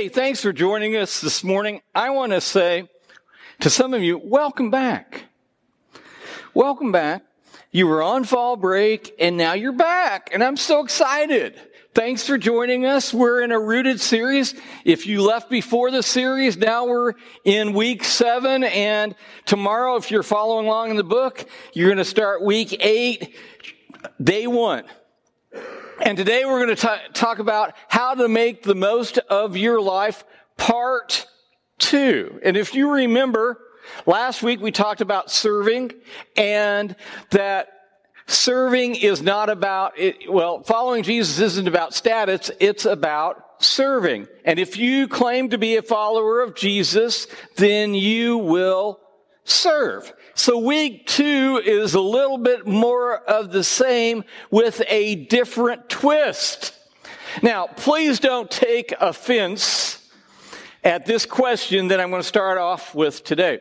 Hey, thanks for joining us this morning. I want to say to some of you, welcome back. Welcome back. You were on fall break and now you're back and I'm so excited. Thanks for joining us. We're in a rooted series. If you left before the series, now we're in week seven and tomorrow, if you're following along in the book, you're going to start week eight, day one. And today we're going to talk about how to make the most of your life, part two. And if you remember, last week we talked about serving and that serving is not about, it, well, following Jesus isn't about status, it's about serving. And if you claim to be a follower of Jesus, then you will serve. So week two is a little bit more of the same with a different twist. Now, please don't take offense at this question that I'm going to start off with today.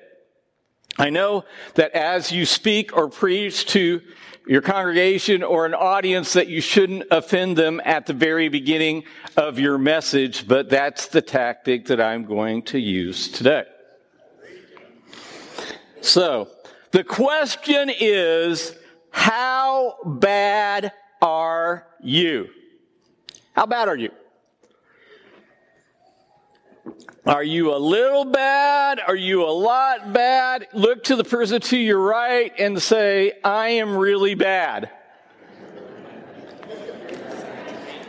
I know that as you speak or preach to your congregation or an audience that you shouldn't offend them at the very beginning of your message, but that's the tactic that I'm going to use today. So, the question is, how bad are you? How bad are you? Are you a little bad? Are you a lot bad? Look to the person to your right and say, I am really bad.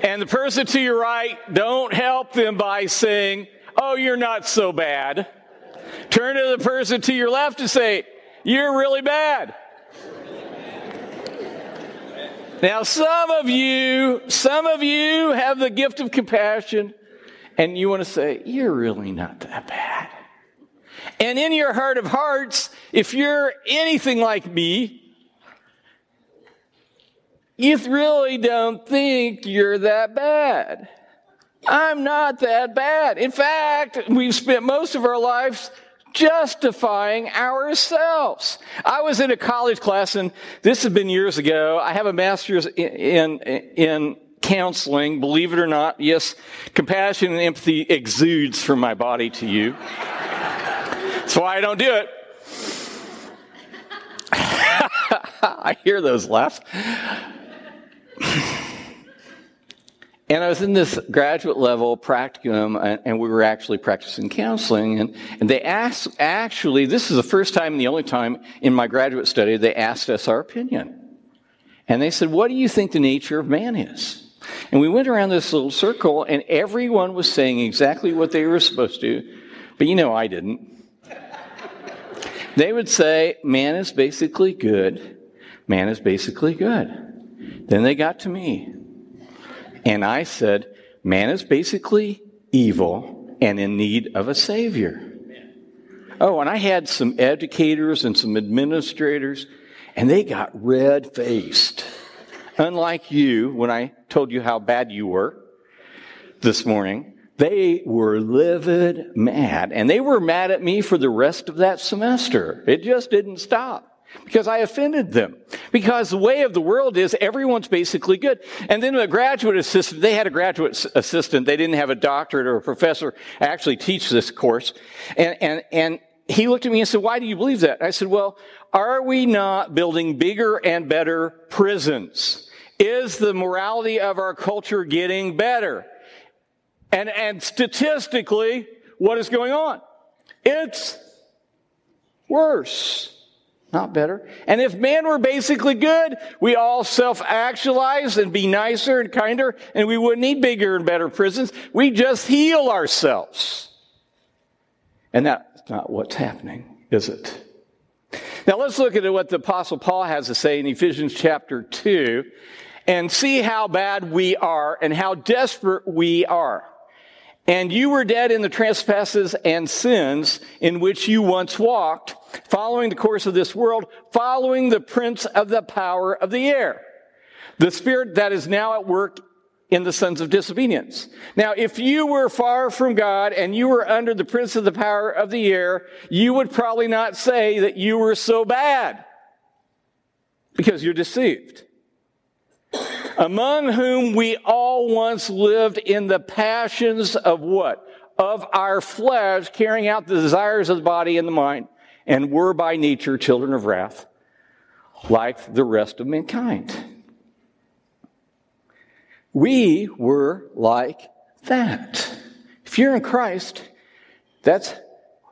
and the person to your right, don't help them by saying, Oh, you're not so bad. Turn to the person to your left and say, You're really bad. Now, some of you, some of you have the gift of compassion and you want to say, You're really not that bad. And in your heart of hearts, if you're anything like me, you really don't think you're that bad. I'm not that bad. In fact, we've spent most of our lives justifying ourselves. I was in a college class, and this has been years ago. I have a master's in, in, in counseling. Believe it or not, yes, compassion and empathy exudes from my body to you. That's why I don't do it. I hear those laughs. And I was in this graduate level practicum, and, we were actually practicing counseling. And, and they asked, actually, this is the first time and the only time in my graduate study, they asked us our opinion. And they said, What do you think the nature of man is? And we went around this little circle, and everyone was saying exactly what they were supposed to, but you know, I didn't. they would say, Man is basically good. Man is basically good. Then they got to me. And I said, man is basically evil and in need of a savior. Oh, and I had some educators and some administrators, and they got red faced. Unlike you, when I told you how bad you were this morning, they were livid mad. And they were mad at me for the rest of that semester. It just didn't stop because I offended them. Because the way of the world is everyone's basically good. And then a graduate assistant, they had a graduate assistant. They didn't have a doctorate or a professor actually teach this course. And, and, and he looked at me and said, why do you believe that? I said, well, are we not building bigger and better prisons? Is the morality of our culture getting better? And, and statistically, what is going on? It's worse not better. And if man were basically good, we all self-actualize and be nicer and kinder, and we wouldn't need bigger and better prisons. We just heal ourselves. And that's not what's happening, is it? Now let's look at what the apostle Paul has to say in Ephesians chapter 2 and see how bad we are and how desperate we are. And you were dead in the trespasses and sins in which you once walked, following the course of this world, following the prince of the power of the air, the spirit that is now at work in the sons of disobedience. Now, if you were far from God and you were under the prince of the power of the air, you would probably not say that you were so bad because you're deceived among whom we all once lived in the passions of what? of our flesh, carrying out the desires of the body and the mind, and were by nature children of wrath, like the rest of mankind. We were like that. If you're in Christ, that's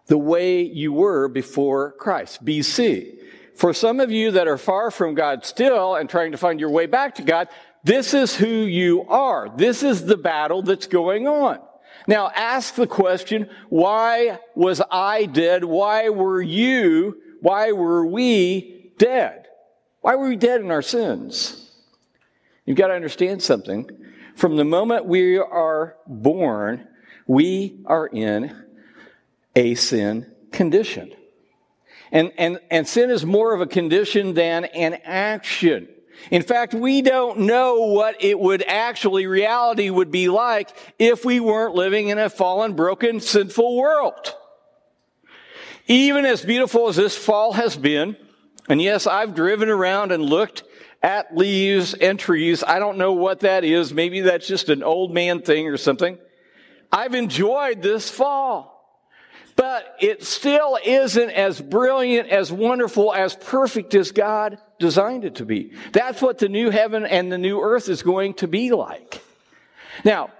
the way you were before Christ, BC. For some of you that are far from God still and trying to find your way back to God, this is who you are. This is the battle that's going on. Now ask the question, why was I dead? Why were you, why were we dead? Why were we dead in our sins? You've got to understand something. From the moment we are born, we are in a sin condition. And, and, and sin is more of a condition than an action. In fact, we don't know what it would actually, reality would be like if we weren't living in a fallen, broken, sinful world. Even as beautiful as this fall has been, and yes, I've driven around and looked at leaves and trees. I don't know what that is. Maybe that's just an old man thing or something. I've enjoyed this fall. But it still isn't as brilliant, as wonderful, as perfect as God designed it to be. That's what the new heaven and the new earth is going to be like. Now,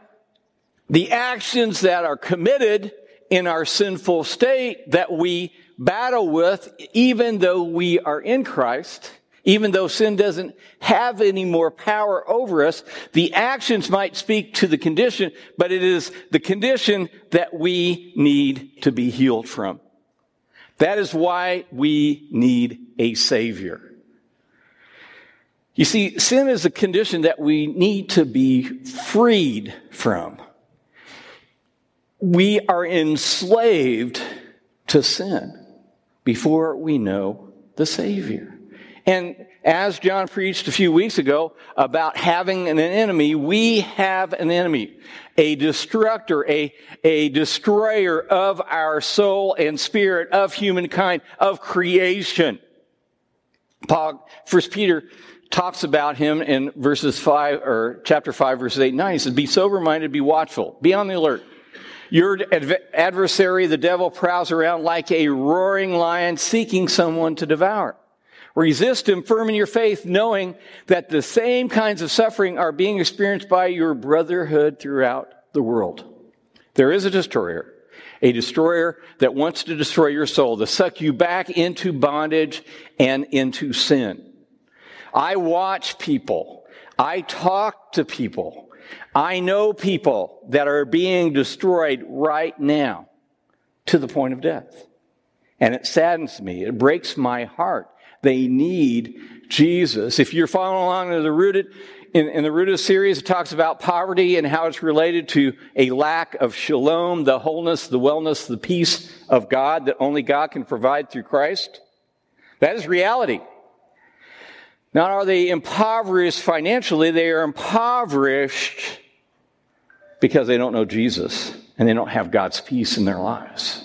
the actions that are committed in our sinful state that we battle with, even though we are in Christ, even though sin doesn't have any more power over us, the actions might speak to the condition, but it is the condition that we need to be healed from. That is why we need a Savior. You see, sin is a condition that we need to be freed from. We are enslaved to sin before we know the Savior. And as John preached a few weeks ago about having an enemy, we have an enemy, a destructor, a, a destroyer of our soul and spirit, of humankind, of creation. Paul, First Peter talks about him in verses five or chapter five, verses eight and nine. He says, "Be sober minded, be watchful, be on the alert." Your adversary, the devil, prowls around like a roaring lion seeking someone to devour. Resist him firm in your faith, knowing that the same kinds of suffering are being experienced by your brotherhood throughout the world. There is a destroyer, a destroyer that wants to destroy your soul, to suck you back into bondage and into sin. I watch people. I talk to people. I know people that are being destroyed right now to the point of death. And it saddens me. It breaks my heart they need Jesus. If you're following along in the rooted, in, in, the Rooted series, it talks about poverty and how it's related to a lack of shalom, the wholeness, the wellness, the peace of God that only God can provide through Christ. That is reality. Not are they impoverished financially, they are impoverished because they don't know Jesus and they don't have God's peace in their lives.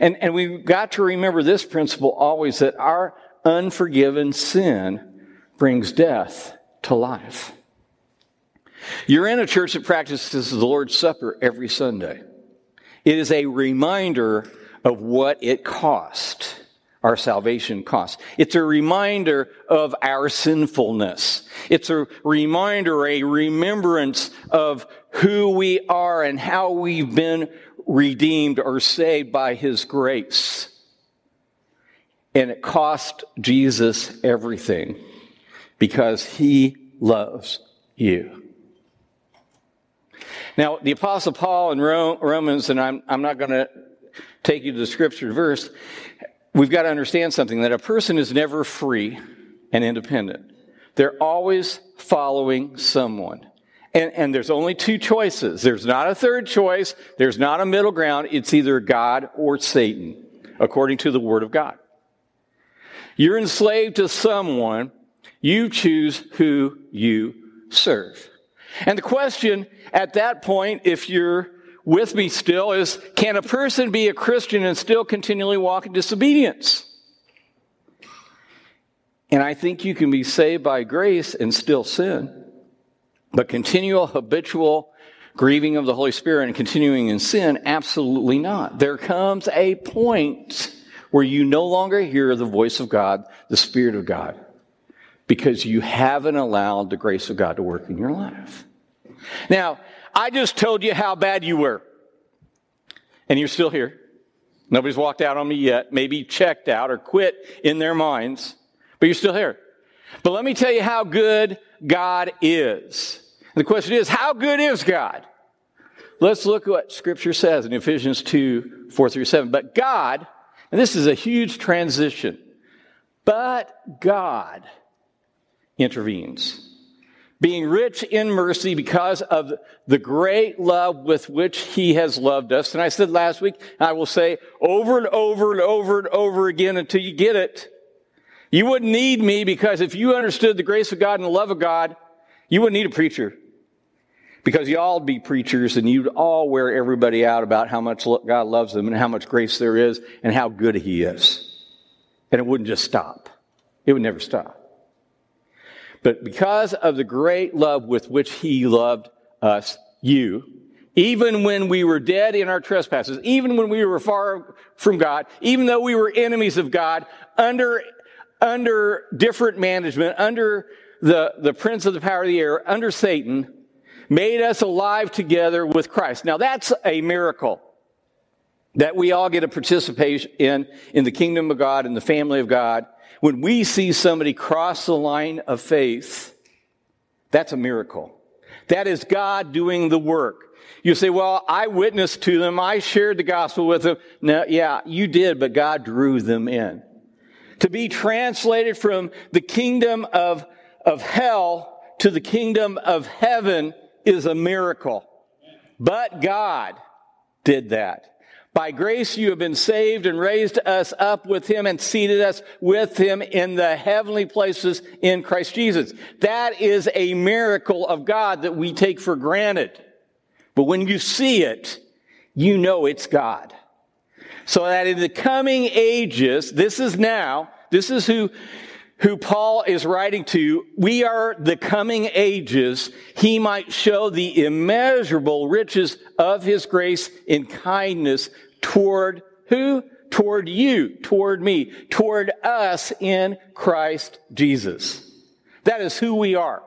And, and we've got to remember this principle always that our unforgiven sin brings death to life. You're in a church that practices the Lord's Supper every Sunday. It is a reminder of what it cost, our salvation cost. It's a reminder of our sinfulness. It's a reminder, a remembrance of who we are and how we've been redeemed or saved by his grace. And it cost Jesus everything because he loves you. Now, the Apostle Paul in Romans, and I'm, I'm not going to take you to the scripture verse, we've got to understand something that a person is never free and independent. They're always following someone. And, and there's only two choices. There's not a third choice. There's not a middle ground. It's either God or Satan, according to the Word of God. You're enslaved to someone. You choose who you serve. And the question at that point, if you're with me still, is can a person be a Christian and still continually walk in disobedience? And I think you can be saved by grace and still sin. But continual habitual grieving of the Holy Spirit and continuing in sin? Absolutely not. There comes a point where you no longer hear the voice of God, the Spirit of God, because you haven't allowed the grace of God to work in your life. Now, I just told you how bad you were, and you're still here. Nobody's walked out on me yet, maybe checked out or quit in their minds, but you're still here. But let me tell you how good God is. The question is, how good is God? Let's look at what Scripture says in Ephesians 2 4 through 7. But God, and this is a huge transition, but God intervenes being rich in mercy because of the great love with which he has loved us. And I said last week, and I will say over and over and over and over again until you get it. You wouldn't need me because if you understood the grace of God and the love of God, you wouldn't need a preacher. Because y'all'd be preachers and you'd all wear everybody out about how much God loves them and how much grace there is and how good he is. And it wouldn't just stop. It would never stop. But because of the great love with which he loved us, you, even when we were dead in our trespasses, even when we were far from God, even though we were enemies of God, under, under different management, under the, the prince of the power of the air, under Satan, made us alive together with Christ. Now that's a miracle that we all get a participation in, in the kingdom of God, in the family of God when we see somebody cross the line of faith, that's a miracle. That is God doing the work. You say, well, I witnessed to them. I shared the gospel with them. No, yeah, you did, but God drew them in. To be translated from the kingdom of, of hell to the kingdom of heaven is a miracle. But God did that. By grace you have been saved and raised us up with him and seated us with him in the heavenly places in Christ Jesus. That is a miracle of God that we take for granted. But when you see it, you know it's God. So that in the coming ages, this is now, this is who who Paul is writing to, we are the coming ages, he might show the immeasurable riches of his grace in kindness toward who? Toward you, toward me, toward us in Christ Jesus. That is who we are.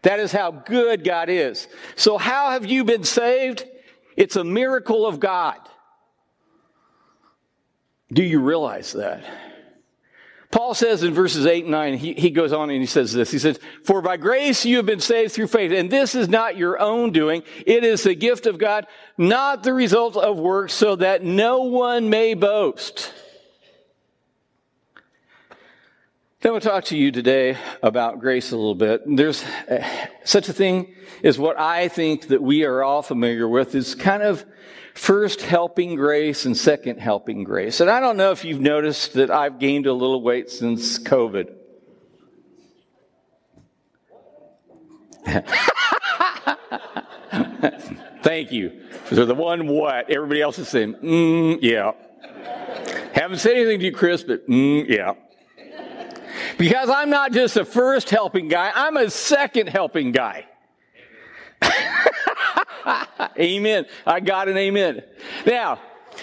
That is how good God is. So how have you been saved? It's a miracle of God. Do you realize that? Paul says in verses 8 and 9, he, he goes on and he says this. He says, For by grace you have been saved through faith, and this is not your own doing. It is the gift of God, not the result of works, so that no one may boast. I want to talk to you today about grace a little bit. There's uh, such a thing as what I think that we are all familiar with is kind of first helping grace and second helping grace. And I don't know if you've noticed that I've gained a little weight since COVID. Thank you. For the one what? Everybody else is saying, mm, yeah. Haven't said anything to you, Chris, but mm, yeah. Because I'm not just a first helping guy, I'm a second helping guy. amen. I got an amen. Now,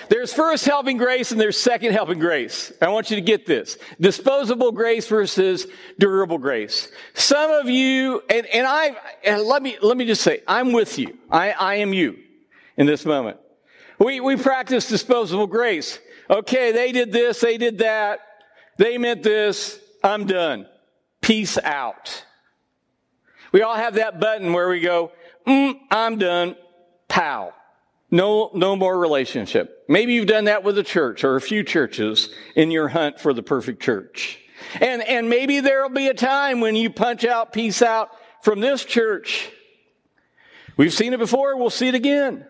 there's first helping grace and there's second helping grace. I want you to get this. Disposable grace versus durable grace. Some of you, and, and I, and let me, let me just say, I'm with you. I, I am you in this moment. We, we practice disposable grace. Okay, they did this, they did that, they meant this, I'm done. Peace out. We all have that button where we go, mm, I'm done. Pow. No, no more relationship. Maybe you've done that with a church or a few churches in your hunt for the perfect church. And, and maybe there'll be a time when you punch out, peace out from this church. We've seen it before, we'll see it again.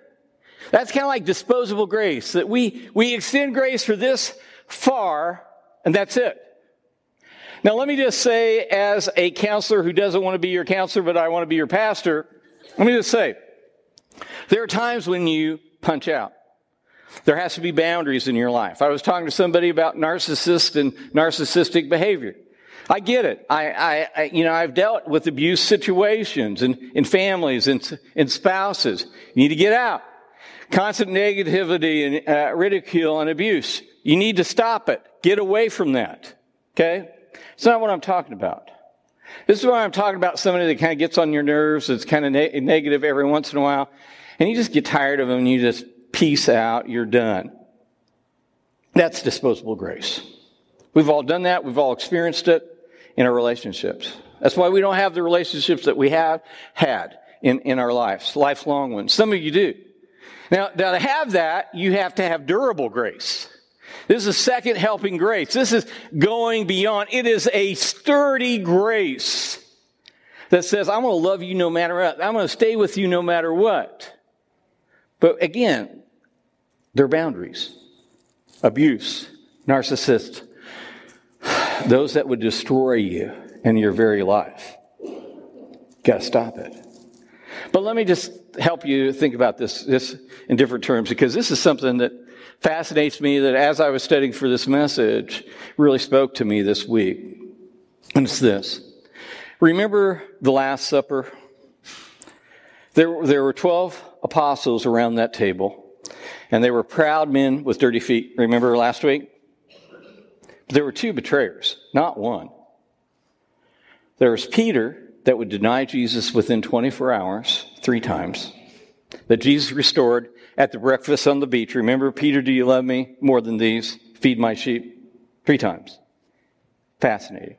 That's kind of like disposable grace, that we, we extend grace for this far, and that's it. Now, let me just say, as a counselor who doesn't want to be your counselor, but I want to be your pastor, let me just say, there are times when you punch out. There has to be boundaries in your life. I was talking to somebody about narcissist and narcissistic behavior. I get it. I, I, I, you know, I've dealt with abuse situations in, in families and in spouses. You need to get out. Constant negativity and uh, ridicule and abuse. You need to stop it. Get away from that. Okay? It's not what I'm talking about. This is why I'm talking about somebody that kind of gets on your nerves, that's kind of ne- negative every once in a while, and you just get tired of them and you just peace out, you're done. That's disposable grace. We've all done that. We've all experienced it in our relationships. That's why we don't have the relationships that we have had in, in our lives, lifelong ones. Some of you do. Now, now to have that, you have to have durable grace. This is second helping grace. This is going beyond. It is a sturdy grace that says, I'm going to love you no matter what. I'm going to stay with you no matter what. But again, there are boundaries. Abuse, narcissist, those that would destroy you and your very life. Got to stop it. But let me just help you think about this, this in different terms because this is something that fascinates me that as I was studying for this message really spoke to me this week. And it's this. Remember the Last Supper? There, there were 12 apostles around that table, and they were proud men with dirty feet. Remember last week? There were two betrayers, not one. There was Peter that would deny Jesus within 24 hours, three times, that Jesus restored at the breakfast on the beach. Remember, Peter, do you love me more than these? Feed my sheep. Three times. Fascinating.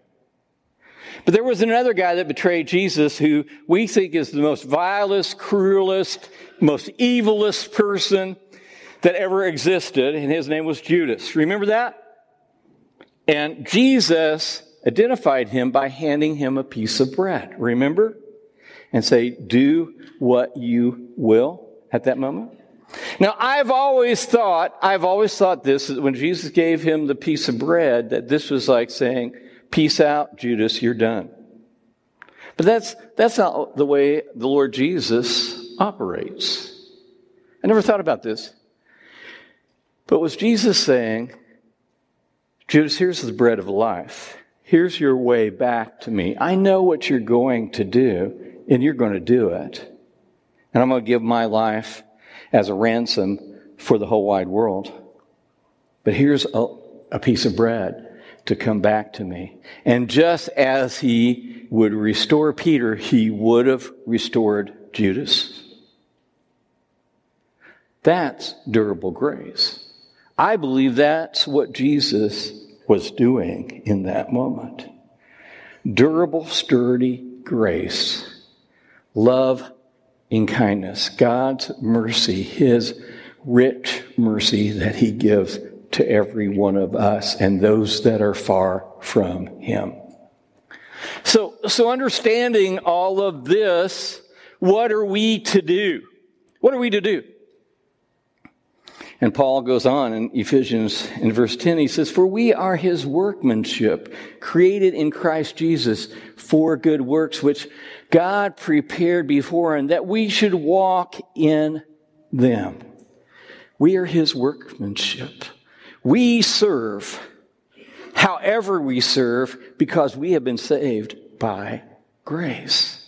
But there was another guy that betrayed Jesus who we think is the most vilest, cruelest, most evilest person that ever existed, and his name was Judas. Remember that? And Jesus identified him by handing him a piece of bread. Remember? And say, do what you will at that moment. Now, I've always thought, I've always thought this, that when Jesus gave him the piece of bread, that this was like saying, peace out, Judas, you're done. But that's, that's not the way the Lord Jesus operates. I never thought about this. But was Jesus saying, Judas, here's the bread of life. Here's your way back to me. I know what you're going to do, and you're going to do it. And I'm going to give my life as a ransom for the whole wide world. But here's a, a piece of bread to come back to me. And just as he would restore Peter, he would have restored Judas. That's durable grace. I believe that's what Jesus was doing in that moment. Durable, sturdy grace. Love in kindness. God's mercy, His rich mercy that He gives to every one of us and those that are far from Him. So, so understanding all of this, what are we to do? What are we to do? And Paul goes on in Ephesians in verse 10, he says, For we are his workmanship, created in Christ Jesus for good works, which God prepared before, and that we should walk in them. We are his workmanship. We serve however we serve because we have been saved by grace.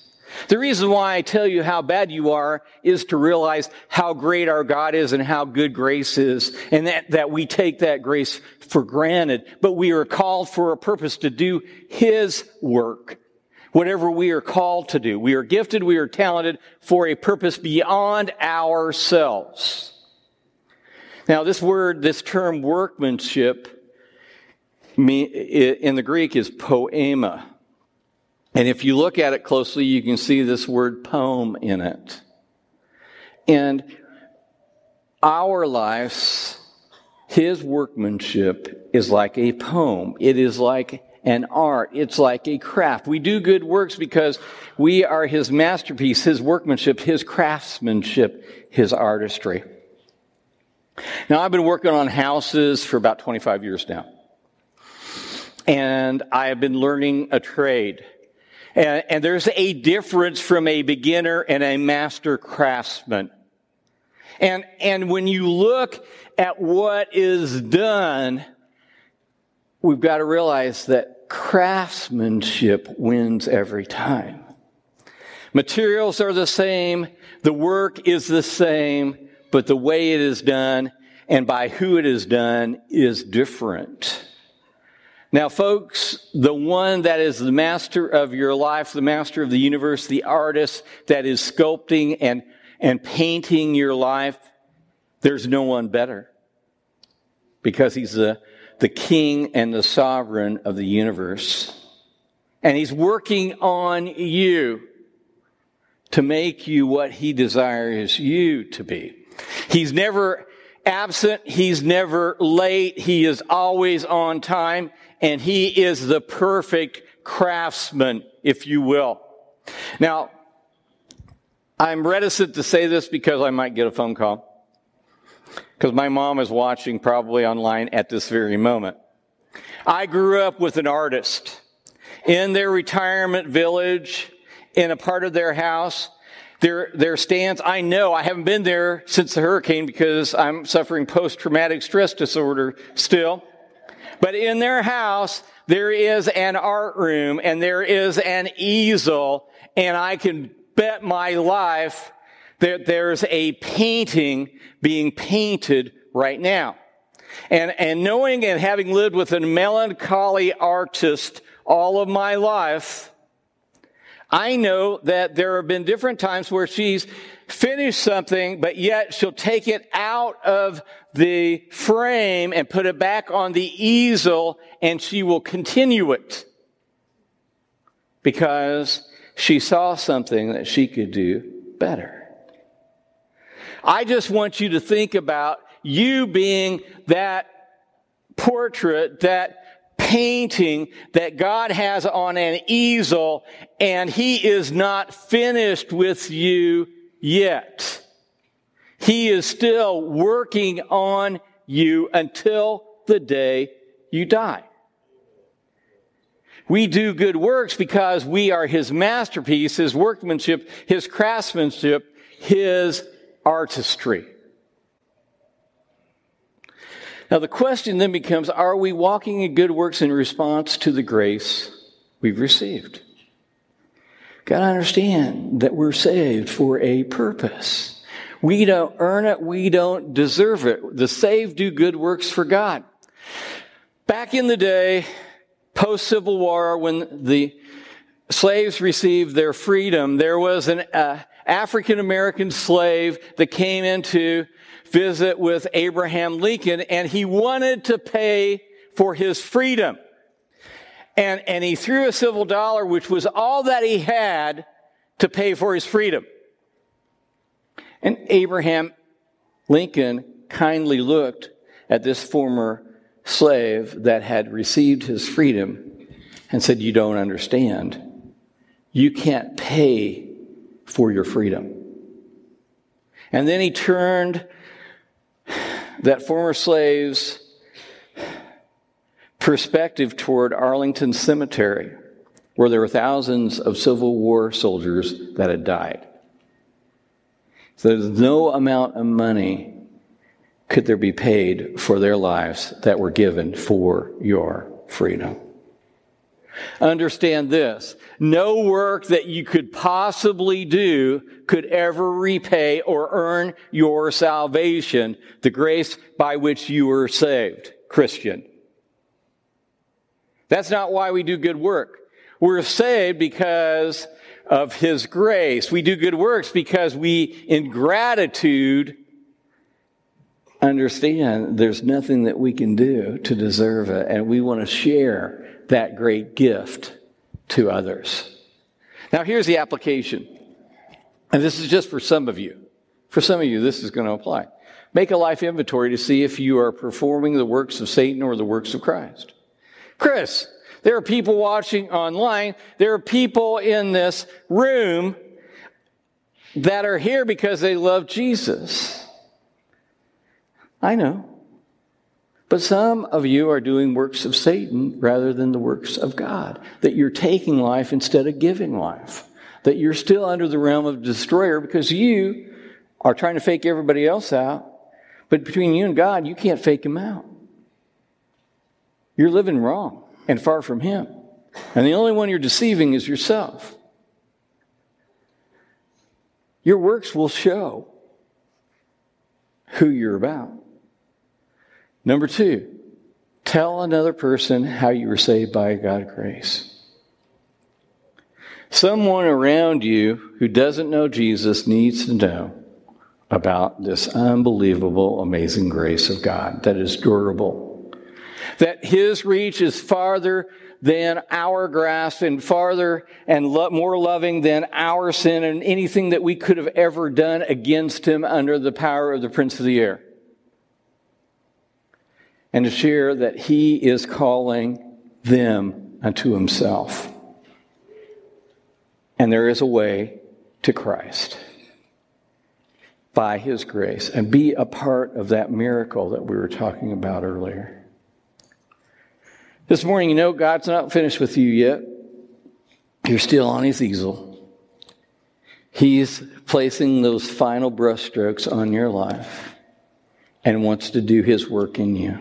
The reason why I tell you how bad you are is to realize how great our God is and how good grace is, and that, that we take that grace for granted. But we are called for a purpose to do His work. Whatever we are called to do. We are gifted, we are talented for a purpose beyond ourselves. Now, this word, this term workmanship, in the Greek is poema. And if you look at it closely, you can see this word poem in it. And our lives, his workmanship is like a poem. It is like an art. It's like a craft. We do good works because we are his masterpiece, his workmanship, his craftsmanship, his artistry. Now, I've been working on houses for about 25 years now. And I have been learning a trade. And, and there's a difference from a beginner and a master craftsman. And, and when you look at what is done, we've got to realize that craftsmanship wins every time. Materials are the same, the work is the same, but the way it is done and by who it is done is different. Now, folks, the one that is the master of your life, the master of the universe, the artist that is sculpting and, and painting your life, there's no one better because he's the, the king and the sovereign of the universe. And he's working on you to make you what he desires you to be. He's never absent. He's never late. He is always on time and he is the perfect craftsman, if you will. Now, I'm reticent to say this because I might get a phone call. Because my mom is watching probably online at this very moment. I grew up with an artist in their retirement village in a part of their house. Their, their stands, I know I haven't been there since the hurricane because I'm suffering post traumatic stress disorder still. But in their house, there is an art room and there is an easel and I can bet my life that there's a painting being painted right now. And, and knowing and having lived with a melancholy artist all of my life, I know that there have been different times where she's finished something, but yet she'll take it out of the frame and put it back on the easel and she will continue it because she saw something that she could do better. I just want you to think about you being that portrait, that painting that God has on an easel, and He is not finished with you yet. He is still working on you until the day you die. We do good works because we are His masterpiece, His workmanship, His craftsmanship, His artistry. Now, the question then becomes are we walking in good works in response to the grace we've received? Got to understand that we're saved for a purpose. We don't earn it, we don't deserve it. The saved do good works for God. Back in the day, post Civil War, when the slaves received their freedom, there was an uh, African American slave that came in to visit with Abraham Lincoln, and he wanted to pay for his freedom. And, and he threw a silver dollar, which was all that he had to pay for his freedom. And Abraham Lincoln kindly looked at this former slave that had received his freedom and said, You don't understand. You can't pay for your freedom. And then he turned that former slave's perspective toward Arlington Cemetery, where there were thousands of Civil War soldiers that had died. So there's no amount of money could there be paid for their lives that were given for your freedom. Understand this. No work that you could possibly do could ever repay or earn your salvation, the grace by which you were saved, Christian. That's not why we do good work. We're saved because of His grace. We do good works because we, in gratitude, understand there's nothing that we can do to deserve it, and we want to share that great gift to others. Now, here's the application. And this is just for some of you. For some of you, this is going to apply. Make a life inventory to see if you are performing the works of Satan or the works of Christ. Chris, there are people watching online. There are people in this room that are here because they love Jesus. I know. But some of you are doing works of Satan rather than the works of God. That you're taking life instead of giving life. That you're still under the realm of destroyer because you are trying to fake everybody else out. But between you and God, you can't fake him out. You're living wrong and far from Him. And the only one you're deceiving is yourself. Your works will show who you're about. Number two, tell another person how you were saved by God's grace. Someone around you who doesn't know Jesus needs to know about this unbelievable, amazing grace of God that is durable. That His reach is farther than our grasp and farther and lo- more loving than our sin and anything that we could have ever done against Him under the power of the Prince of the Air. And to share that He is calling them unto Himself. And there is a way to Christ by His grace and be a part of that miracle that we were talking about earlier. This morning, you know, God's not finished with you yet. You're still on His easel. He's placing those final brushstrokes on your life and wants to do His work in you.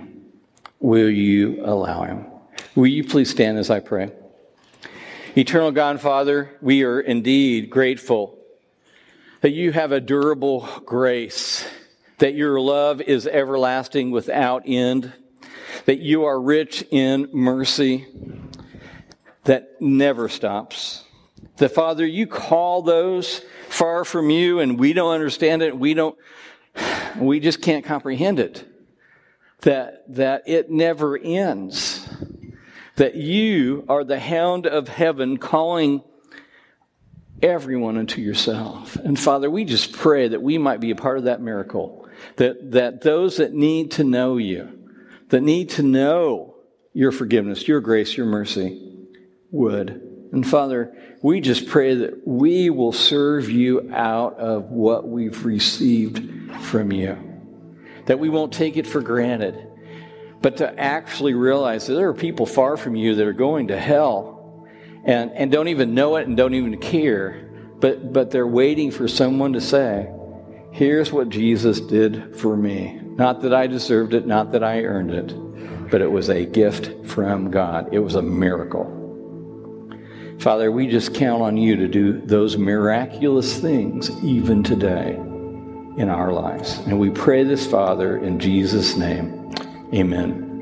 Will you allow Him? Will you please stand as I pray? Eternal God and Father, we are indeed grateful that you have a durable grace, that your love is everlasting without end, that you are rich in mercy that never stops. That Father, you call those far from you and we don't understand it. We don't, we just can't comprehend it. That, that it never ends. That you are the hound of heaven calling everyone unto yourself. And Father, we just pray that we might be a part of that miracle. That, that those that need to know you, that need to know your forgiveness, your grace, your mercy, would. And Father, we just pray that we will serve you out of what we've received from you. That we won't take it for granted, but to actually realize that there are people far from you that are going to hell and, and don't even know it and don't even care, but, but they're waiting for someone to say, Here's what Jesus did for me. Not that I deserved it, not that I earned it, but it was a gift from God. It was a miracle. Father, we just count on you to do those miraculous things even today in our lives. And we pray this, Father, in Jesus' name. Amen.